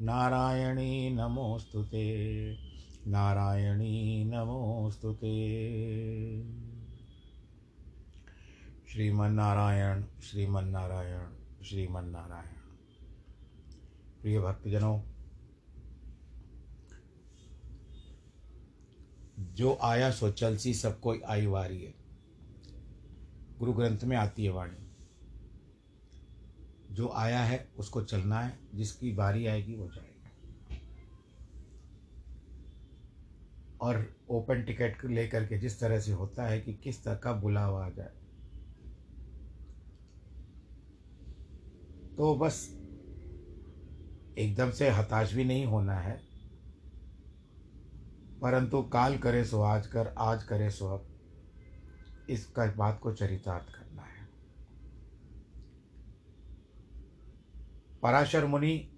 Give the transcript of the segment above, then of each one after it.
नारायणी नमोऽस्तु ते। नारायणी नमोऽस्तु ते। श्रीमन्नारायण श्रीमन्नारायण श्रीमन्नारायण। प्रिय भक्तजनों, जो आया सो चलसी सब कोई आई वारी है। गुरु ग्रंथ में आती है वाणी। जो आया है, उसको चलना है, जिसकी बारी आएगी, वो जाएगी। और ओपन टिकट लेकर के जिस तरह से होता है कि किस तरह का बुलावा आ जाए। तो बस एकदम से हताश भी नहीं होना है। परंतु काल करे सो आज कर, आज करे सो अब। इस बात को चरितार्थ करना है पराशर मुनि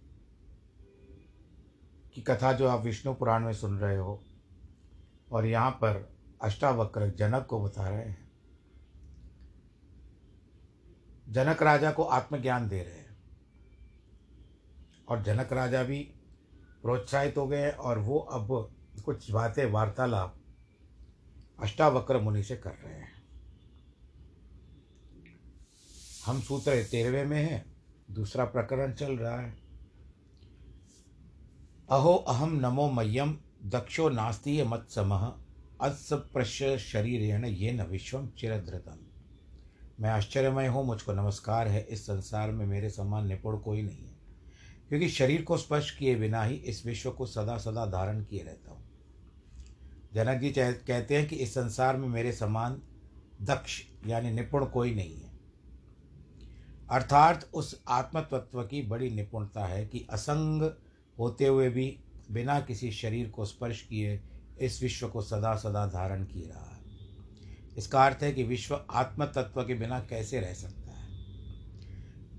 की कथा जो आप विष्णु पुराण में सुन रहे हो और यहाँ पर अष्टावक्र जनक को बता रहे हैं। जनक राजा को आत्मज्ञान दे रहे हैं। और जनक राजा भी प्रोत्साहित हो गए हैं और वो अब कुछ बातें वार्तालाप अष्टावक्र मुनि से कर रहे हैं। हम सूत्र तेरहवें में हैं। दूसरा प्रकरण चल रहा है। अहो अहम नमो मह्यम दक्षो नास्ती मत समह अत्सप्रश्य शरीरेण ये न विश्वम चिरधृतम। मैं आश्चर्यमय हूँ, मुझको नमस्कार है, इस संसार में मेरे समान निपुण कोई नहीं है। क्योंकि शरीर को स्पर्श किए बिना ही इस विश्व को सदा सदा धारण किए रहता हूँ। जनक जी कहते हैं कि इस संसार में मेरे समान दक्ष, यानी निपुण कोई नहीं है। अर्थात उस आत्म तत्व की बड़ी निपुणता है कि असंग होते हुए भी बिना किसी शरीर को स्पर्श किए इस विश्व को सदा सदा धारण किए रहा है। इसका अर्थ है कि विश्व आत्म तत्व के बिना कैसे रह सकता है?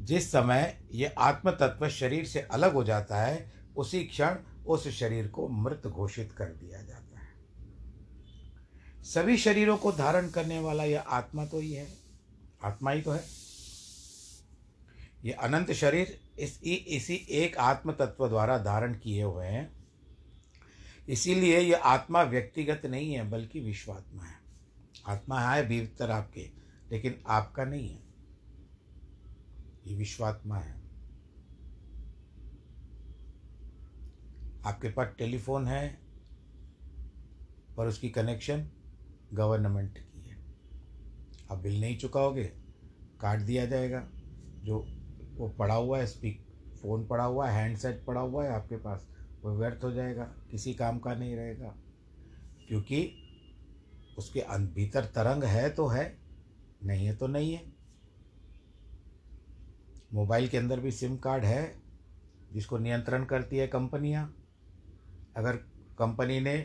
जिस समय यह आत्म तत्व शरीर से अलग हो जाता है, उसी क्षण उस शरीर को मृत घोषित कर दिया जाता है। सभी शरीरों को धारण करने वाला यह आत्मा तो ही है। आत्मा ही तो है। ये अनंत शरीर इस इसी एक आत्म तत्व द्वारा धारण किए हुए हैं। इसीलिए यह आत्मा व्यक्तिगत नहीं है, बल्कि विश्वात्मा है। आत्मा है भीतर आपके, लेकिन आपका नहीं है। ये विश्वात्मा है। आपके पास टेलीफोन है, पर उसकी कनेक्शन गवर्नमेंट की है। आप बिल नहीं चुकाओगे, काट दिया जाएगा, जो वो पड़ा हुआ है स्पीक फ़ोन पड़ा हुआ है हैंडसेट पड़ा हुआ है, आपके पास वो व्यर्थ हो जाएगा, किसी काम का नहीं रहेगा। क्योंकि उसके भीतर तरंग है तो है, नहीं है तो नहीं है। मोबाइल के अंदर भी सिम कार्ड है, जिसको नियंत्रण करती है कंपनियाँ। अगर कंपनी ने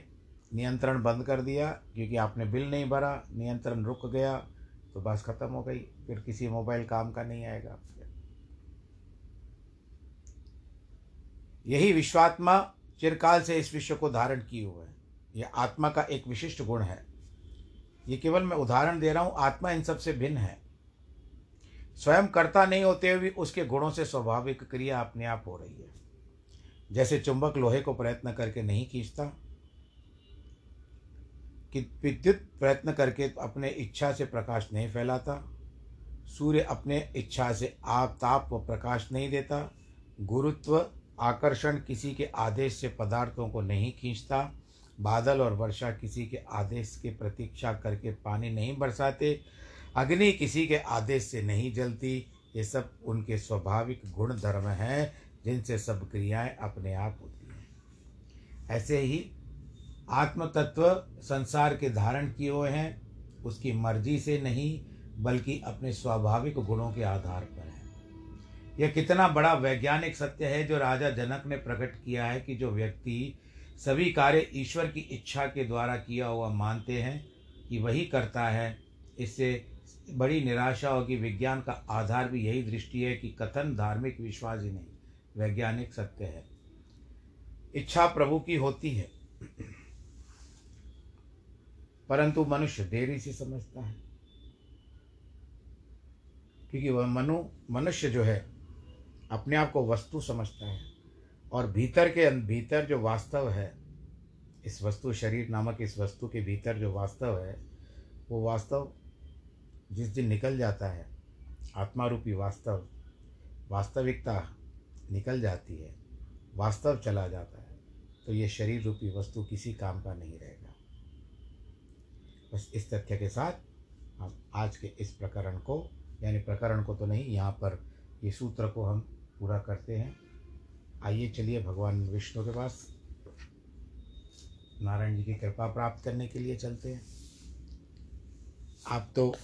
नियंत्रण बंद कर दिया, क्योंकि आपने बिल नहीं भरा, नियंत्रण रुक गया तो बस ख़त्म हो गई, फिर किसी मोबाइल काम का नहीं आएगा। यही विश्वात्मा चिरकाल से इस विश्व को धारण किए हुए है। यह आत्मा का एक विशिष्ट गुण है। ये केवल मैं उदाहरण दे रहा हूँ, आत्मा इन सबसे भिन्न है। स्वयं कर्ता नहीं होते हुए भी उसके गुणों से स्वाभाविक क्रिया अपने आप हो रही है। जैसे चुंबक लोहे को प्रयत्न करके नहीं खींचता, कि विद्युत प्रयत्न करके अपने इच्छा से प्रकाश नहीं फैलाता, सूर्य अपने इच्छा से आप, ताप व प्रकाश नहीं देता, गुरुत्व आकर्षण किसी के आदेश से पदार्थों को नहीं खींचता, बादल और वर्षा किसी के आदेश की प्रतीक्षा करके पानी नहीं बरसाते, अग्नि किसी के आदेश से नहीं जलती, ये सब उनके स्वाभाविक गुण धर्म हैं, जिनसे सब क्रियाएँ अपने आप होती हैं। ऐसे ही आत्म तत्व संसार के धारण किए हुए हैं, उसकी मर्ज़ी से नहीं, बल्कि अपने स्वाभाविक गुणों के आधार पर। यह कितना बड़ा वैज्ञानिक सत्य है जो राजा जनक ने प्रकट किया है कि जो व्यक्ति सभी कार्य ईश्वर की इच्छा के द्वारा किया हुआ मानते हैं, कि वही करता है, इससे बड़ी निराशा होगी। विज्ञान का आधार भी यही दृष्टि है कि कथन धार्मिक विश्वास ही नहीं, वैज्ञानिक सत्य है। इच्छा प्रभु की होती है, परंतु मनुष्य देरी से समझता है, क्योंकि वह मनु, मनुष्य जो है अपने आप को वस्तु समझता है और भीतर के भीतर जो वास्तव है, इस वस्तु शरीर नामक इस वस्तु के भीतर जो वास्तव है, वो वास्तव जिस दिन निकल जाता है आत्मा रूपी वास्तव, वास्तविकता निकल जाती है, वास्तव चला जाता है तो ये शरीर रूपी वस्तु किसी काम का नहीं रहेगा। बस इस तथ्य के साथ हम आज के इस प्रकरण को, यानी प्रकरण को तो नहीं, यहाँ पर ये सूत्र को हम पूरा करते हैं। आइए चलिए भगवान विष्णु के पास। नारायण जी की कृपा प्राप्त करने के लिए चलते हैं। आप तो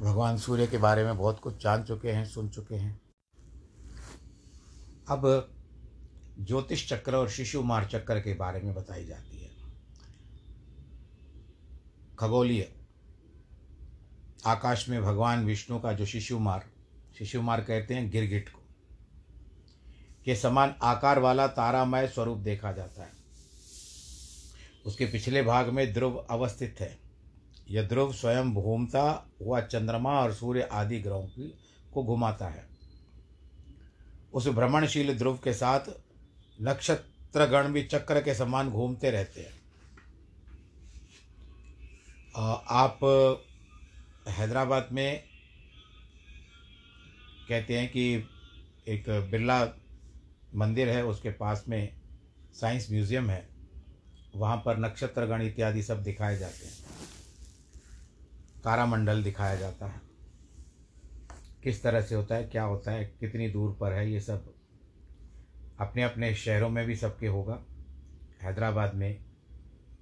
भगवान सूर्य के बारे में बहुत कुछ जान चुके हैं, सुन चुके हैं। अब ज्योतिष चक्र और शिशुमार चक्र के बारे में बताई जाती है। खगोलीय, आकाश में भगवान विष्णु का जो शिशुमार शिशुमार कहते हैं गिरगिट को। के समान आकार वाला तारामय स्वरूप देखा जाता है। उसके पिछले भाग में ध्रुव अवस्थित है। यह ध्रुव स्वयं घूमता हुआ चंद्रमा और सूर्य आदि ग्रहों की को घुमाता है। उस भ्रमणशील ध्रुव के साथ नक्षत्रगण भी चक्र के समान घूमते रहते हैं। आप हैदराबाद में कहते हैं कि एक बिरला मंदिर है, उसके पास में साइंस म्यूज़ियम है, वहाँ पर नक्षत्रगण इत्यादि सब दिखाए जाते हैं। तारामंडल दिखाया जाता है। किस तरह से होता है, क्या होता है, कितनी दूर पर है, ये सब अपने अपने शहरों में भी सबके होगा। हैदराबाद में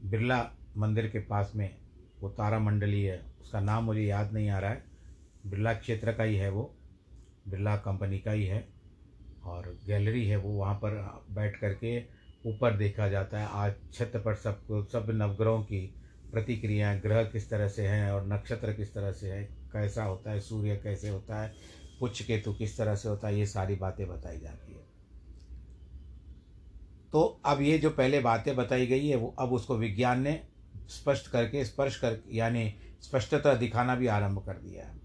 बिरला मंदिर के पास में वो तारामंडली है, उसका नाम मुझे याद नहीं आ रहा है। बिरला क्षेत्र का ही है वो, बिरला कंपनी का ही है। और गैलरी है वो वहाँ पर बैठ कर के ऊपर देखा जाता है। आज छत पर सब सब नवग्रहों की प्रतिक्रियाएँ, ग्रह किस तरह से हैं और नक्षत्र किस तरह से है, कैसा होता है, सूर्य कैसे होता है, पुच्छ केतु किस तरह से होता है, ये सारी बातें बताई जाती है। तो अब ये जो पहले बातें बताई गई है, वो अब उसको विज्ञान ने स्पष्ट करके, स्पर्श कर, यानी स्पष्टता दिखाना भी आरंभ कर दिया है।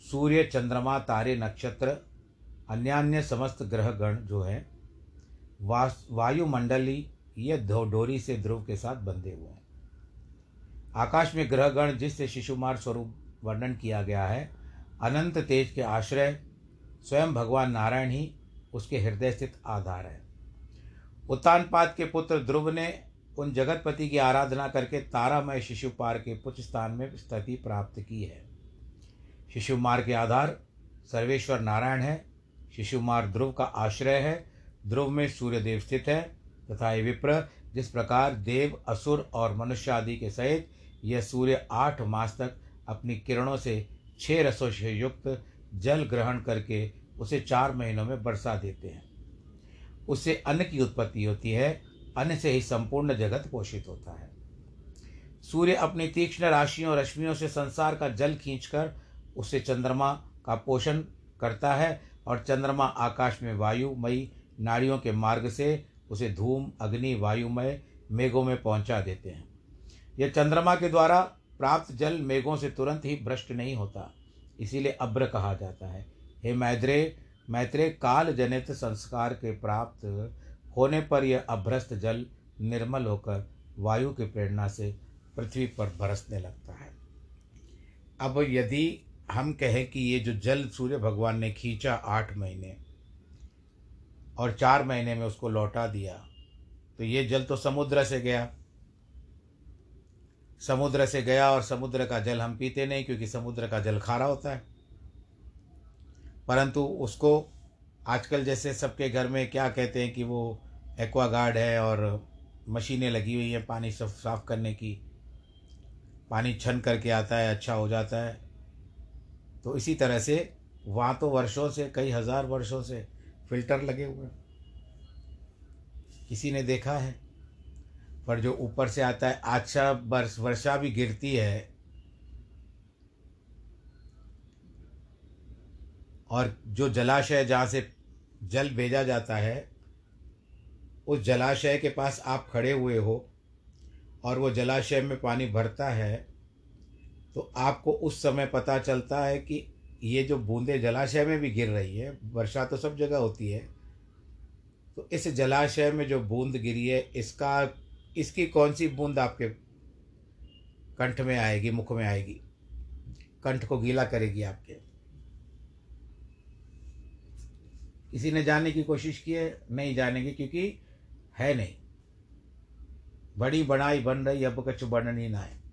सूर्य, चंद्रमा, तारे, नक्षत्र अन्य अन्य समस्त ग्रह गण जो है वायुमंडली ये डोरी से ध्रुव के साथ बंधे हुए हैं। आकाश में ग्रहगण जिससे शिशुमार स्वरूप वर्णन किया गया है, अनंत तेज के आश्रय, स्वयं भगवान नारायण ही उसके हृदय स्थित आधार है। उत्तानपाद के पुत्र ध्रुव ने उन जगतपति की आराधना करके तारामय शिशुपार के पुच्छ स्थान में स्थिति प्राप्त की है। शिशुमार के आधार, सर्वेश्वर नारायण है शिशुमार ध्रुव का आश्रय है। ध्रुव में सूर्यदेव स्थित है तथा ये विप्र, जिस प्रकार देव, असुर और मनुष्य आदि के सहित यह सूर्य आठ मास तक अपनी किरणों से छह रसों से युक्त जल ग्रहण करके उसे चार महीनों में बरसा देते हैं। उससे अन्न की उत्पत्ति होती है, अन्न से ही संपूर्ण जगत पोषित होता है। सूर्य अपनी तीक्ष्ण राशियों और रश्मियों से संसार का जल खींचकर उससे चंद्रमा का पोषण करता है और चंद्रमा आकाश में वायुमयी नाड़ियों के मार्ग से उसे धूम, अग्नि, वायुमय मेघों में पहुँचा देते हैं। यह चंद्रमा के द्वारा प्राप्त जल मेघों से तुरंत ही भ्रष्ट नहीं होता, इसीलिए अभ्र कहा जाता है। हे मैत्रे मैत्रे काल जनित संस्कार के प्राप्त होने पर यह अभ्रस्त जल निर्मल होकर वायु की प्रेरणा से पृथ्वी पर बरसने लगता है। अब यदि हम कहें कि ये जो जल सूर्य भगवान ने खींचा आठ महीने और चार महीने में उसको लौटा दिया तो ये जल तो समुद्र से गया। समुद्र से गया और समुद्र का जल हम पीते नहीं क्योंकि समुद्र का जल खारा होता है। परंतु उसको आजकल जैसे सबके घर में क्या कहते हैं कि वो एक्वागार्ड है और मशीनें लगी हुई हैं पानी साफ़ करने की। पानी छन करके आता है अच्छा हो जाता है। तो इसी तरह से वहाँ तो वर्षों से, कई हज़ार वर्षों से फ़िल्टर लगे हुए हैं। किसी ने देखा है? पर जो ऊपर से आता है अच्छा वर्ष, वर्षा भी गिरती है। और जो जलाशय जहाँ से जल भेजा जाता है, उस जलाशय के पास आप खड़े हुए हो और वो जलाशय में पानी भरता है तो आपको उस समय पता चलता है कि ये जो बूंदें जलाशय में भी गिर रही है, वर्षा तो सब जगह होती है। तो इस जलाशय में जो बूंद गिरी है, इसका, इसकी कौन सी बूंद आपके कंठ में आएगी, मुख में आएगी? कंठ को गीला करेगी आपके। किसी ने जानने की कोशिश की है? नहीं जानेंगे, क्योंकि है नहीं। बड़ी बनाई बन रही, अब कुछ कछु बननी ना है।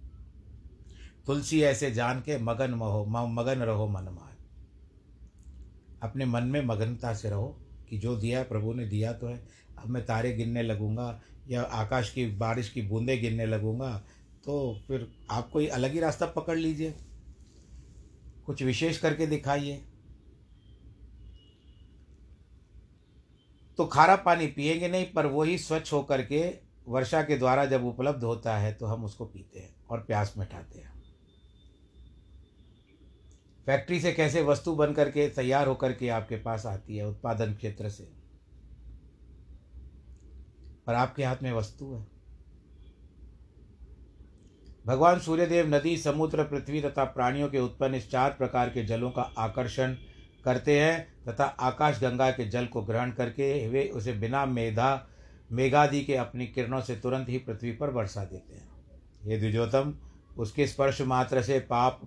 तुलसी ऐसे जान के मगन महो मगन रहो मन माए। अपने मन में मगनता से रहो कि जो दिया है, प्रभु ने दिया तो है। अब मैं तारे गिनने लगूँगा या आकाश की, बारिश की बूंदें गिरने लगूँगा तो फिर आप कोई अलग ही रास्ता पकड़ लीजिए। कुछ विशेष करके दिखाइए। तो खारा पानी पिएँगे नहीं, पर वही स्वच्छ होकर के वर्षा के द्वारा जब उपलब्ध होता है तो हम उसको पीते हैं और प्यास मिटाते हैं। फैक्ट्री से कैसे वस्तु बन करके तैयार होकर के आपके पास आती है उत्पादन क्षेत्र से? और आपके हाथ में वस्तु है। भगवान सूर्यदेव नदी, समुद्र, पृथ्वी तथा प्राणियों के उत्पन्न इस चार प्रकार के जलों का आकर्षण करते हैं तथा आकाश गंगा के जल को ग्रहण करके वे उसे बिना मेधा, मेघादि के अपनी किरणों से तुरंत ही पृथ्वी पर बरसा देते हैं। ये द्विजोतम उसके स्पर्श मात्र से पाप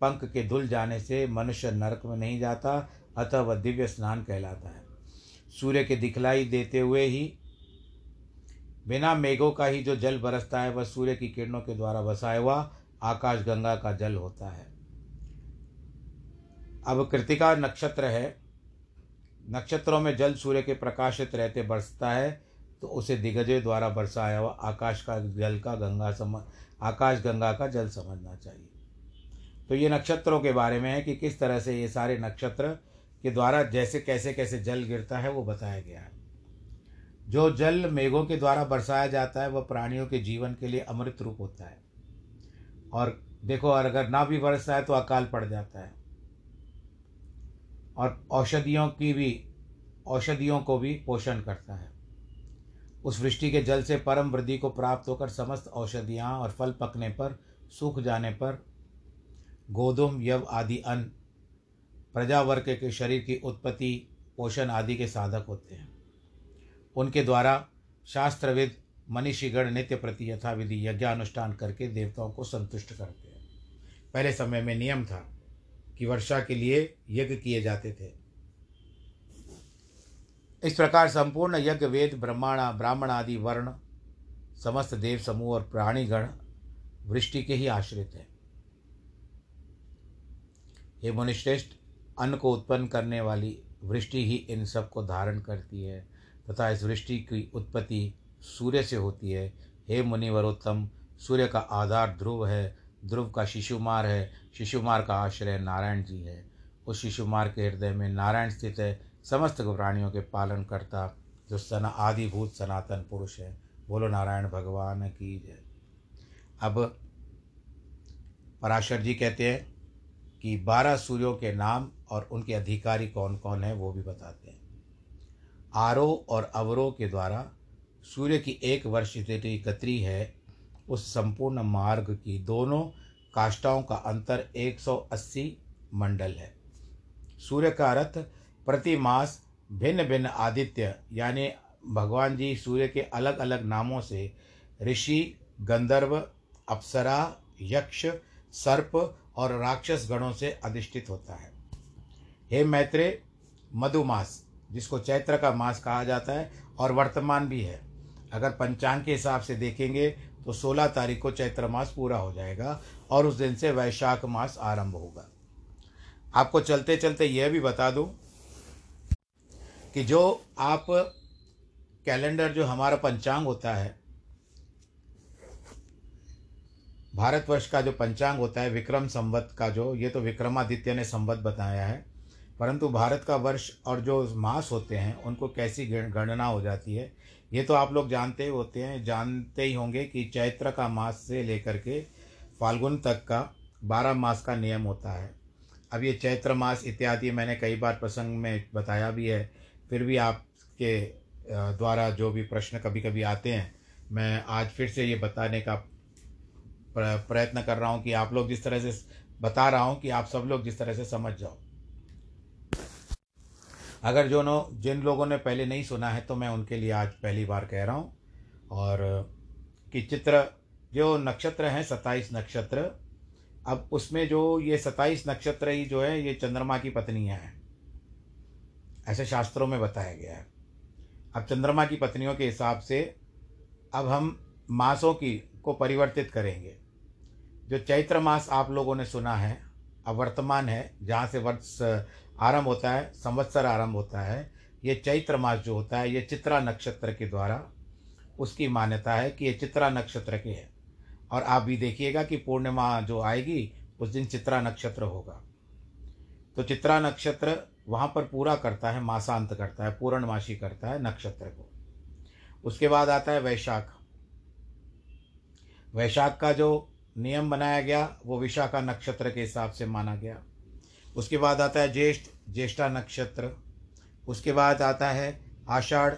पंख के धुल जाने से मनुष्य नरक में नहीं जाता, अतः वह दिव्य स्नान कहलाता है। सूर्य के दिखलाई देते हुए ही, बिना मेघों का ही जो जल बरसता है, वह सूर्य की किरणों के द्वारा बसाया हुआ आकाश गंगा का जल होता है। अब कृतिका नक्षत्र है। नक्षत्रों में जल सूर्य के प्रकाशित रहते बरसता है तो उसे दिग्गजय द्वारा बरसाया हुआ आकाश का जल का गंगा सम, आकाश गंगा का जल समझना चाहिए। तो ये नक्षत्रों के बारे में है कि किस तरह से ये सारे नक्षत्र के द्वारा जैसे कैसे कैसे जल गिरता है वो बताया गया है। जो जल मेघों के द्वारा बरसाया जाता है वह प्राणियों के जीवन के लिए अमृत रूप होता है। और देखो, और अगर ना भी बरसता है तो अकाल पड़ जाता है। और औषधियों की भी, औषधियों को भी पोषण करता है। उस वृष्टि के जल से परम वृद्धि को प्राप्त होकर समस्त औषधियाँ और फल पकने पर, सूख जाने पर गोधुम, यव आदि अन्न, प्रजावर्ग के शरीर की उत्पत्ति, पोषण आदि के साधक होते हैं। उनके द्वारा शास्त्रविद मनीषीगण नित्य प्रति यथाविधि यज्ञानुष्ठान करके देवताओं को संतुष्ट करते हैं। पहले समय में नियम था कि वर्षा के लिए यज्ञ किए जाते थे। इस प्रकार संपूर्ण यज्ञ वेद, ब्रह्माणा, ब्राह्मण आदि वर्ण, समस्त देव समूह और प्राणीगण वृष्टि के ही आश्रित है। ये मुनिश्रेष्ठ अन्न को उत्पन्न करने वाली वृष्टि ही इन सबको धारण करती है, तथा इस वृष्टि की उत्पत्ति सूर्य से होती है। हे मुनिवरोत्तम, सूर्य का आधार ध्रुव है, ध्रुव का शिशुमार है, शिशुमार का आश्रय नारायण जी है। उस शिशुमार के हृदय में नारायण स्थित है, समस्त प्राणियों के पालन करता, जो सना आदिभूत सनातन पुरुष है। बोलो, नारायण भगवान की जय। अब पराशर जी कहते हैं कि बारह सूर्यों के नाम और उनके अधिकारी कौन कौन है वो भी बताते हैं। आरो और अवरो के द्वारा सूर्य की एक वर्ष जितनी गति है। उस संपूर्ण मार्ग की दोनों काष्ठाओं का अंतर 180 मंडल है। सूर्य का रथ प्रति मास भिन्न भिन्न आदित्य यानी भगवान जी सूर्य के अलग अलग नामों से ऋषि, गंधर्व, अप्सरा, यक्ष, सर्प और राक्षस गणों से अधिष्ठित होता है। हे मैत्रे मधुमास जिसको चैत्र का मास कहा जाता है और वर्तमान भी है, अगर पंचांग के हिसाब से देखेंगे तो 16 तारीख को चैत्र मास पूरा हो जाएगा और उस दिन से वैशाख मास आरंभ होगा। आपको चलते चलते यह भी बता दूँ कि जो आप कैलेंडर, जो हमारा पंचांग होता है भारतवर्ष का जो पंचांग होता है, विक्रम संवत का जो, ये तो विक्रमादित्य ने संवत बताया है। परंतु भारत का वर्ष और जो मास होते हैं, उनको कैसी गणना हो जाती है, ये तो आप लोग जानते ही होते हैं, जानते ही होंगे कि चैत्र का मास से लेकर के फाल्गुन तक का बारह मास का नियम होता है। अब ये चैत्र मास इत्यादि मैंने कई बार प्रसंग में बताया भी है, फिर भी आपके द्वारा जो भी प्रश्न कभी कभी आते हैं, मैं आज फिर से ये बताने का प्रयत्न कर रहा हूँ कि आप लोग जिस तरह से बता रहा हूँ कि आप सब लोग जिस तरह से समझ जाओ। अगर जो नो, जिन लोगों ने पहले नहीं सुना है तो मैं उनके लिए आज पहली बार कह रहा हूँ। और, कि चित्र, जो नक्षत्र हैं सत्ताईस नक्षत्र, अब उसमें जो ये सत्ताईस नक्षत्र ही जो है, ये चंद्रमा की पत्नियाँ हैं। ऐसे शास्त्रों में बताया गया है। अब चंद्रमा की पत्नियों के हिसाब से, अब हम मासों की को परिवर्तित करेंगे। जो चैत्र मास आप लोगों ने सुना है, अब वर्तमान है, जहाँ से वर्ष आरंभ होता है, संवत्सर आरंभ होता है, ये चैत्र मास जो होता है, ये चित्रा नक्षत्र के द्वारा उसकी मान्यता है कि ये चित्रा नक्षत्र के है। और आप भी देखिएगा कि पूर्णिमा जो आएगी, उस दिन चित्रा नक्षत्र होगा। तो चित्रा नक्षत्र वहाँ पर पूरा करता है, मासांत करता है, पूर्णमासी करता है नक्षत्र को। उसके बाद आता है वैशाख। वैशाख का जो नियम बनाया गया, वो विशाखा नक्षत्र के हिसाब से माना गया। उसके बाद आता है ज्येष्ठ, ज्येष्ठा नक्षत्र। उसके बाद आता है आषाढ़,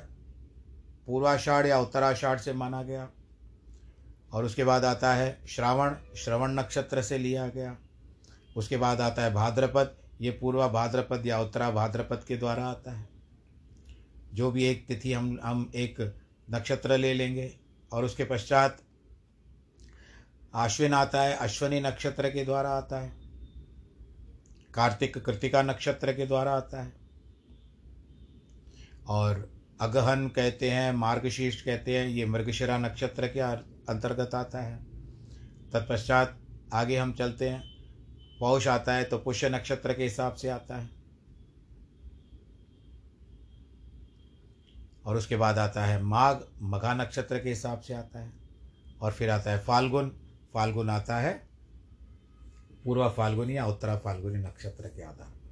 पूर्वाषाढ़ या उत्तराषाढ़ से माना गया। और उसके बाद आता है श्रावण, श्रवण नक्षत्र से लिया गया। उसके बाद आता है भाद्रपद, ये पूर्वा भाद्रपद या उत्तरा भाद्रपद के द्वारा आता है। जो भी एक तिथि हम हम एक नक्षत्र ले लेंगे, और उसके पश्चात आश्विन आता है, अश्वनी नक्षत्र के द्वारा आता है। कार्तिक कृतिका नक्षत्र के द्वारा आता है। और अगहन कहते हैं, मार्गशीर्ष कहते हैं, ये मृगशिरा नक्षत्र के अंतर्गत आता है। तत्पश्चात आगे हम चलते हैं। पौष आता है तो पुष्य नक्षत्र के हिसाब से आता है। और उसके बाद आता है माघ, मघा नक्षत्र के हिसाब से आता है। और फिर आता है फाल्गुन फाल्गुन आता है, पूर्वा फाल्गुनी या उत्तरा फाल्गुनी नक्षत्र के आधार पर।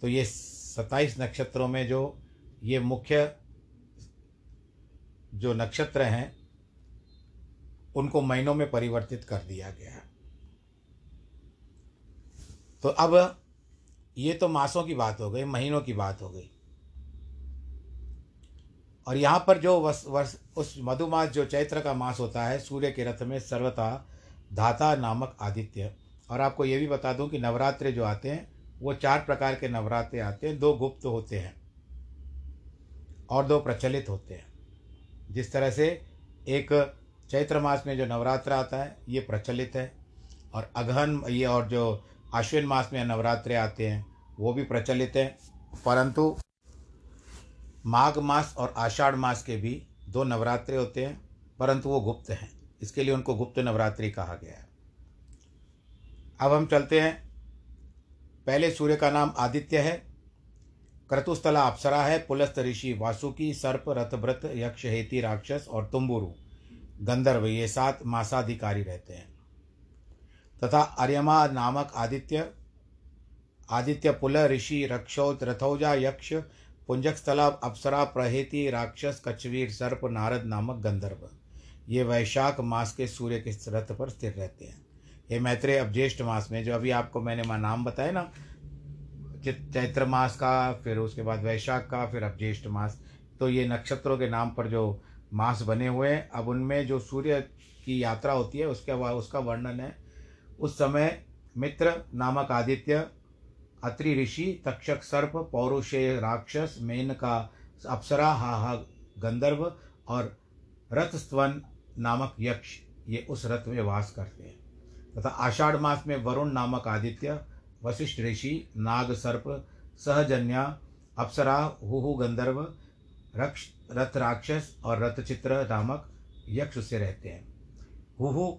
तो ये सत्ताईस नक्षत्रों में जो, ये मुख्य जो नक्षत्र हैं, उनको महीनों में परिवर्तित कर दिया गया है। तो अब ये तो मासों की बात हो गई, महीनों की बात हो गई। और यहाँ पर जो वस, वर्ष उस मधुमास जो चैत्र का मास होता है सूर्य के रथ में सर्वथा धाता नामक आदित्य। और आपको ये भी बता दूँ कि नवरात्रे जो आते हैं वो चार प्रकार के नवरात्रे आते हैं। दो गुप्त होते हैं और दो प्रचलित होते हैं। जिस तरह से एक चैत्र मास में जो नवरात्र आता है ये प्रचलित है। और अगहन ये और जो आश्विन मास में नवरात्रे आते हैं वो भी प्रचलित हैं। परंतु माघ मास और आषाढ़ मास के भी दो नवरात्रे होते हैं, परंतु वो गुप्त हैं। इसके लिए उनको गुप्त नवरात्रि कहा गया है। अब हम चलते हैं। पहले सूर्य का नाम आदित्य है। क्रतुस्थला अप्सरा है। पुलस्त ऋषि वासुकी, सर्प रथभ्रत यक्ष हेती राक्षस और तुम्बुरु, गंधर्व, ये सात मासाधिकारी रहते हैं। तथा अर्यमा नामक आदित्य आदित्य पुल, ऋषि, रक्षोत, रथौजा, यक्ष पुंजकस्थला अप्सरा प्रहेति राक्षस कछवीर सर्प नारद नामक गंधर्व। ये वैशाख मास के सूर्य के रथ पर स्थिर रहते हैं। ये मैत्रेय अब ज्येष्ठ मास में जो अभी आपको मैंने नाम बताया ना चैत्र मास का, फिर उसके बाद वैशाख का, फिर अब ज्येष्ठ मास। तो ये नक्षत्रों के नाम पर जो मास बने हुए हैं, अब उनमें जो सूर्य की यात्रा होती है, उसके उसका वर्णन है। उस समय मित्र नामक आदित्य अत्रि ऋषि, तक्षक सर्प पौरुषेय राक्षस, मेन का अप्सरा हाहा गंधर्व और रथस्तवन नामक यक्ष ये उस रथ में वास करते हैं। तथा आषाढ़ मास में वरुण नामक आदित्य, वशिष्ठ ऋषि, नाग सर्प, सहजन्या, अप्सरा, हुहु गंधर्व, रक्ष, रथ राक्षस और रथचित्र नामक यक्ष से रहते हैं। हुहु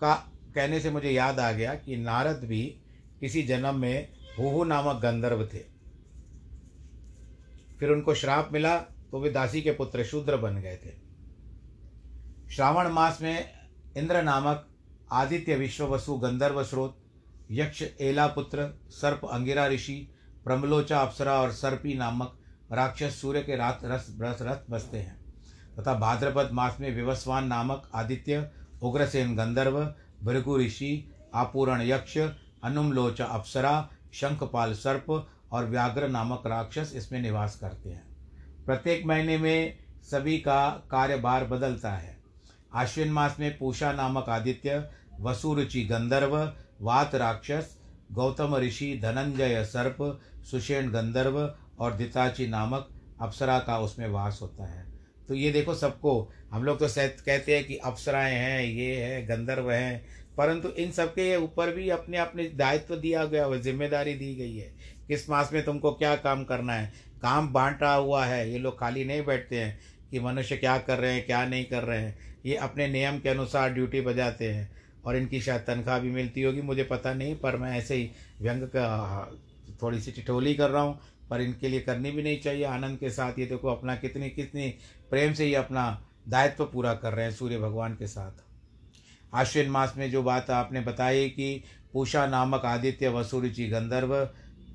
का कहने से मुझे याद आ गया कि नारद भी किसी जन्म में हुहु नामक गंधर्व थे। फिर उनको श्राप मिला तो वे दासी के पुत्र शूद्र बन गए थे। श्रावण मास में इंद्र नामक आदित्य विश्ववसु गंधर्व स्रोत, यक्ष एला पुत्र, सर्प अंगिरा ऋषि प्रमलोचा अप्सरा और सर्पी नामक राक्षस सूर्य के रात रस रस रथ बसते हैं। तथा भाद्रपद मास में विवस्वान नामक आदित्य उग्रसेन गंधर्व, भृगु ऋषि, आपूरण यक्ष अनुमलोचा अप्सरा, शंखपाल सर्प और व्याघ्र नामक राक्षस इसमें निवास करते हैं। प्रत्येक महीने में सभी का कार्यभार बदलता है। आश्विन मास में पूषा नामक आदित्य, वसुरुचि गंधर्व, वात राक्षस, गौतम ऋषि धनंजय सर्प, सुषेण गंधर्व और दिताची नामक अप्सरा का उसमें वास होता है। तो ये देखो सबको, हम लोग तो कहते हैं कि अप्सराएँ हैं, ये है, गंधर्व हैं परंतु इन सबके ऊपर भी अपने अपने दायित्व दिया गया हुआ ज़िम्मेदारी दी गई है। किस मास में तुमको क्या काम करना है? काम बांटा हुआ है। ये लोग खाली नहीं बैठते हैं कि मनुष्य क्या कर रहे हैं, क्या नहीं कर रहे हैं। ये अपने नियम के अनुसार ड्यूटी बजाते हैं और इनकी शायद तनख्वाह भी मिलती होगी। मुझे पता नहीं, पर मैं ऐसे ही व्यंग का थोड़ी सी टिटोली कर रहा हूँ, पर इनके लिए करनी भी नहीं चाहिए। आनंद के साथ ये देखो, अपना कितनी कितनी प्रेम से ये अपना दायित्व पूरा कर रहे हैं सूर्य भगवान के साथ। आश्विन मास में जो बात आपने बताई कि पूषा नामक आदित्य वसुरुचि गंधर्व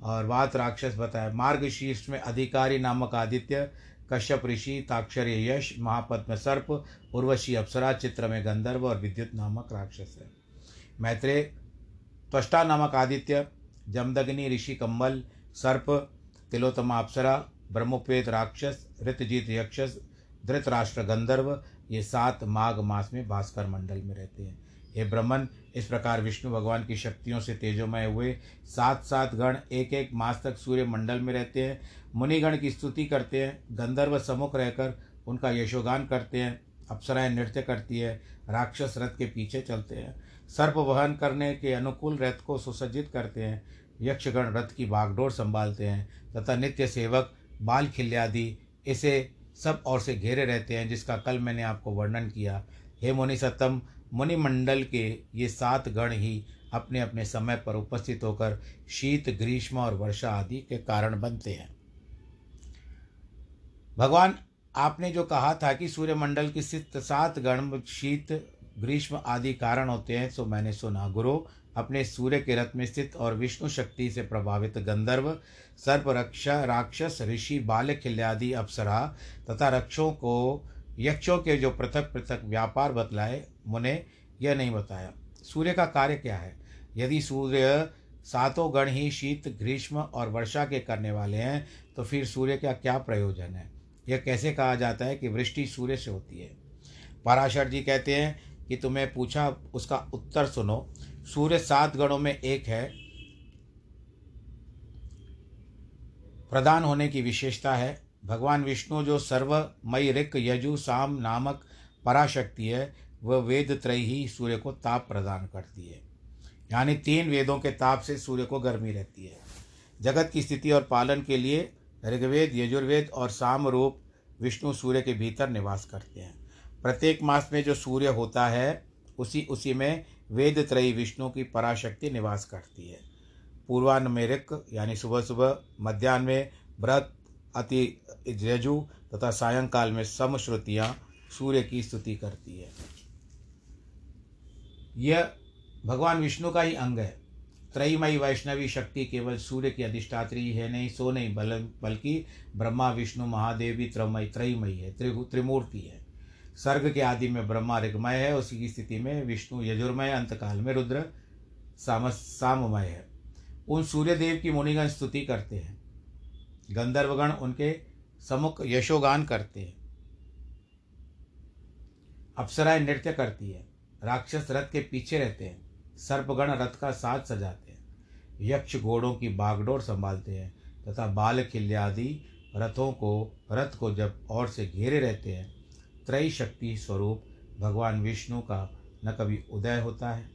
और वात राक्षस बताया मार्ग शीर्ष में अधिकारी नामक आदित्य, कश्यप ऋषि, ताक्षर्य यश, महापद्म सर्प, उर्वशी अप्सरा, चित्र में गंधर्व और विद्युत नामक राक्षस है। मैत्रेय, त्वष्टा नामक आदित्य, जमदग्नि, ऋषि कम्बल सर्प, तिलोत्तमा अप्सरा ब्रह्मोपेत राक्षस, ऋतजीत यक्षस, धृतराष्ट्र गंधर्व ये सात माघ मास में भास्कर मंडल में रहते हैं। हे ब्रह्मन, इस प्रकार विष्णु भगवान की शक्तियों से तेजोमय हुए सात सात गण एक एक मास तक सूर्य मंडल में रहते हैं। मुनिगण की स्तुति करते हैं, गंधर्व सम्मुख रहकर उनका यशोगान करते हैं, अप्सराएँ नृत्य करती है, राक्षस रथ के पीछे चलते हैं। सर्प वहन करने के अनुकूल रथ को सुसज्जित करते हैं, यक्षगण रथ की बागडोर संभालते हैं, तथा नित्य सेवक, बाल खिल्यादि, इसे सब ओर से घेरे रहते हैं, जिसका कल मैंने आपको वर्णन किया। हे मुनि सत्तम मुनिमंडल के ये सात गण ही अपने अपने समय पर उपस्थित होकर शीत, ग्रीष्म और वर्षा आदि के कारण बनते हैं। भगवान, आपने जो कहा था कि सूर्यमंडल की स्थित सात गण, शीत, ग्रीष्म आदि कारण होते हैं, सो मैंने सुना। गुरु अपने सूर्य के रथ में स्थित और विष्णु शक्ति से प्रभावित गंधर्व सर्प रक्षा राक्षस, ऋषि बाल खिल्यादि अप्सरा तथा रक्षों को, यक्षों के जो पृथक पृथक व्यापार बतलाए, मुने यह नहीं बताया। सूर्य का कार्य क्या है? यदि सूर्य सातों गण ही शीत, ग्रीष्म और वर्षा के करने वाले हैं तो फिर सूर्य का क्या प्रयोजन है? यह कैसे कहा जाता है कि वृष्टि सूर्य से होती है? पराशर जी कहते हैं कि तुम्हें पूछा, उसका उत्तर सुनो। सूर्य सात गणों में एक है, प्रदान होने की विशेषता है। भगवान विष्णु जो सर्वमय ऋक, यजु, साम नामक पराशक्ति है, वह वेद त्रय ही सूर्य को ताप प्रदान करती है। यानी तीन वेदों के ताप से सूर्य को गर्मी रहती है। जगत की स्थिति और पालन के लिए ऋग्वेद, यजुर्वेद और साम रूप विष्णु सूर्य के भीतर निवास करते हैं। प्रत्येक मास में जो सूर्य होता है, उसी उसी में वेद त्रयी विष्णु की पराशक्ति निवास करती है। पूर्वान्न में ऋक यानी सुबह सुबह मध्यान्ह में व्रत अति रजु तथा सायंकाल में समश्रुतियाँ सूर्य की स्तुति करती है। यह भगवान विष्णु का ही अंग है। त्रयमयी वैष्णवी शक्ति केवल सूर्य की अधिष्ठात्री है नहीं, सो नहीं, बल, बल्कि ब्रह्मा, विष्णु, महादेव भी त्रमयी, त्रयमयी है त्रि त्रिमूर्ति है। सर्ग के आदि में ब्रह्मा ऋगमय है, उसी की स्थिति में विष्णु यजुर्मय, अंतकाल में रुद्र साम, साममय है। उन सूर्यदेव की मुनिगण स्तुति करते हैं। गंधर्वगण उनके समुख यशोगान करते हैं। अप्सराएँ नृत्य करती है। राक्षस रथ के पीछे रहते हैं। सर्पगण रथ का साथ सजाते हैं। यक्ष घोड़ों की बागडोर संभालते हैं तथा बाल किल्यादि रथों को, रथ को जब और से घेरे रहते हैं त्रय शक्ति स्वरूप भगवान विष्णु का न कभी उदय होता है,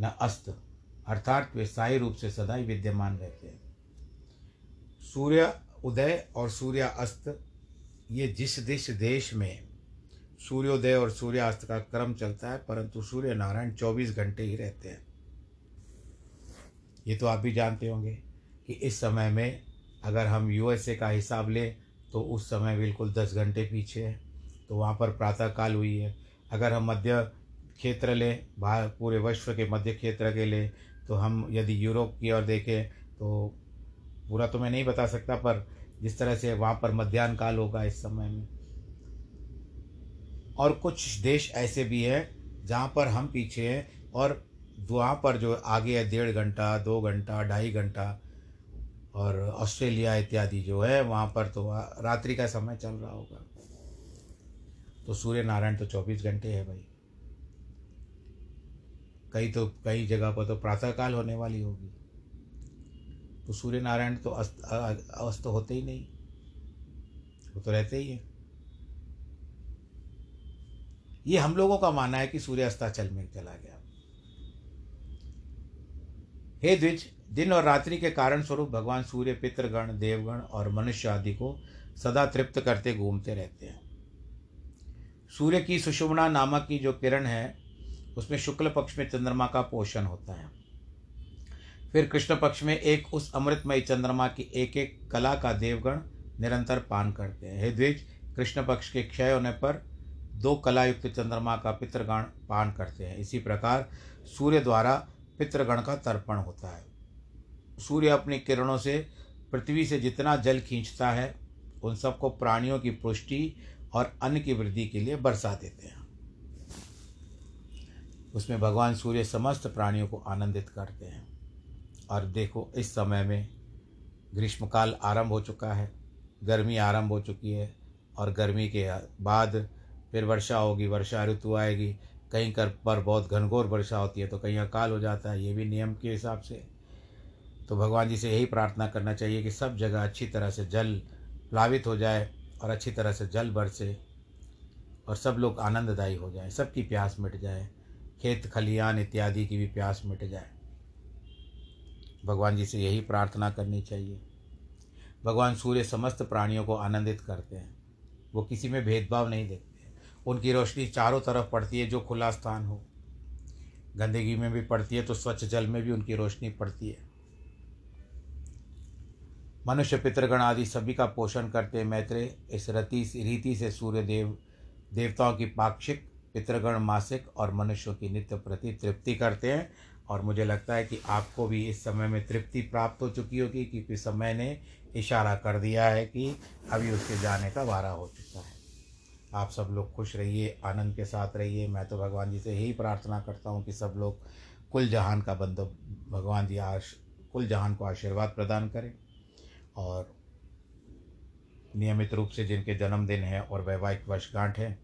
न अस्त। अर्थात वे साई रूप से सदा ही विद्यमान रहते हैं। सूर्य उदय और सूर्य अस्त, ये जिस दिश देश में सूर्योदय और सूर्यास्त का क्रम चलता है, परंतु सूर्य नारायण चौबीस घंटे ही रहते हैं। ये तो आप भी जानते होंगे कि इस समय में अगर हम यूएसए का हिसाब लें तो उस समय बिल्कुल दस घंटे पीछे है। तो वहाँ पर प्रातःकाल हुई है। अगर हम मध्य क्षेत्र लें, बाहर पूरे विश्व के मध्य क्षेत्र के लें तो हम यदि यूरोप की ओर देखें तो पूरा तो मैं नहीं बता सकता, पर जिस तरह से वहाँ पर मध्यान्ह काल होगा इस समय में। और कुछ देश ऐसे भी हैं, जहाँ पर हम पीछे हैं, और वहाँ पर जो आगे है, डेढ़ घंटा, दो घंटा, ढाई घंटा और ऑस्ट्रेलिया इत्यादि जो है, वहाँ पर तो रात्रि का समय चल रहा होगा। तो सूर्य नारायण तो चौबीस घंटे है भाई। कई तो कई जगह पर तो प्रातःकाल होने वाली होगी। तो सूर्य नारायण तो अस्त अस्त होते ही नहीं। वो तो रहते ही हैं। ये हम लोगों का मानना है कि सूर्य अस्ताचल में, चला गया। हे द्विज दिन और रात्रि के कारण स्वरूप भगवान सूर्य, पितृगण, देवगण और मनुष्य आदि को सदा तृप्त करते, घूमते रहते हैं। सूर्य की सुषुमना नामक की जो किरण है, उसमें शुक्ल पक्ष में चंद्रमा का पोषण होता है। फिर कृष्ण पक्ष में एक उस अमृतमय चंद्रमा की एक एक कला का देवगण निरंतर पान करते हैं। हे द्विज, कृष्ण पक्ष के क्षय होने पर दो कलायुक्त चंद्रमा का पितृगण पान करते हैं। इसी प्रकार सूर्य द्वारा पितृगण का तर्पण होता है। सूर्य अपनी किरणों से पृथ्वी से जितना जल खींचता है, उन सबको प्राणियों की पुष्टि और अन्न की वृद्धि के लिए बरसा देते हैं। उसमें भगवान सूर्य समस्त प्राणियों को आनंदित करते हैं। और देखो, इस समय में ग्रीष्मकाल आरंभ हो चुका है, गर्मी आरंभ हो चुकी है, और गर्मी के बाद फिर वर्षा होगी, वर्षा ऋतु आएगी। कहीं कर पर बहुत घनघोर वर्षा होती है तो कहीं अकाल हो जाता है, ये भी नियम के हिसाब से। तो भगवान जी से यही प्रार्थना करना चाहिए कि सब जगह अच्छी तरह से जल प्लावित हो जाए और अच्छी तरह से जल बरसे और सब लोग आनंददायी हो जाए, सबकी प्यास मिट जाए, खेत खलियान इत्यादि की भी प्यास मिट जाए। भगवान जी से यही प्रार्थना करनी चाहिए। भगवान सूर्य समस्त प्राणियों को आनंदित करते हैं। वो किसी में भेदभाव नहीं देखते। उनकी रोशनी चारों तरफ़ पड़ती है, जो खुला स्थान हो। गंदगी में भी पड़ती है तो स्वच्छ जल में भी उनकी रोशनी पड़ती है। मनुष्य पितृगण आदि सभी का पोषण करते मैत्रे इस रति रीति से सूर्य देव, देवताओं की पाक्षिक, पितृगण मासिक और मनुष्यों की नित्य प्रति तृप्ति करते हैं। और मुझे लगता है कि आपको भी इस समय में तृप्ति प्राप्त हो चुकी होगी, क्योंकि समय ने इशारा कर दिया है कि अभी उसके जाने का वारा हो चुका है। आप सब लोग खुश रहिए, आनंद के साथ रहिए। मैं तो भगवान जी से यही प्रार्थना करता हूँ कि सब लोग कुल जहान का बंदो भगवान जी आश कुल जहान को आशीर्वाद प्रदान करें। और नियमित रूप से जिनके जन्मदिन है और वैवाहिक वर्षगांठ है,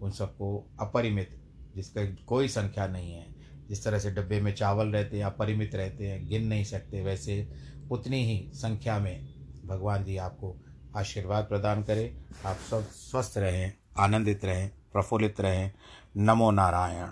उन सबको अपरिमित, जिसका कोई संख्या नहीं है। जिस तरह से डब्बे में चावल रहते हैं, अपरिमित रहते हैं, गिन नहीं सकते, वैसे उतनी ही संख्या में भगवान जी आपको आशीर्वाद प्रदान करें। आप सब स्वस्थ रहें, आनंदित रहें, प्रफुल्लित रहें। नमो नारायण।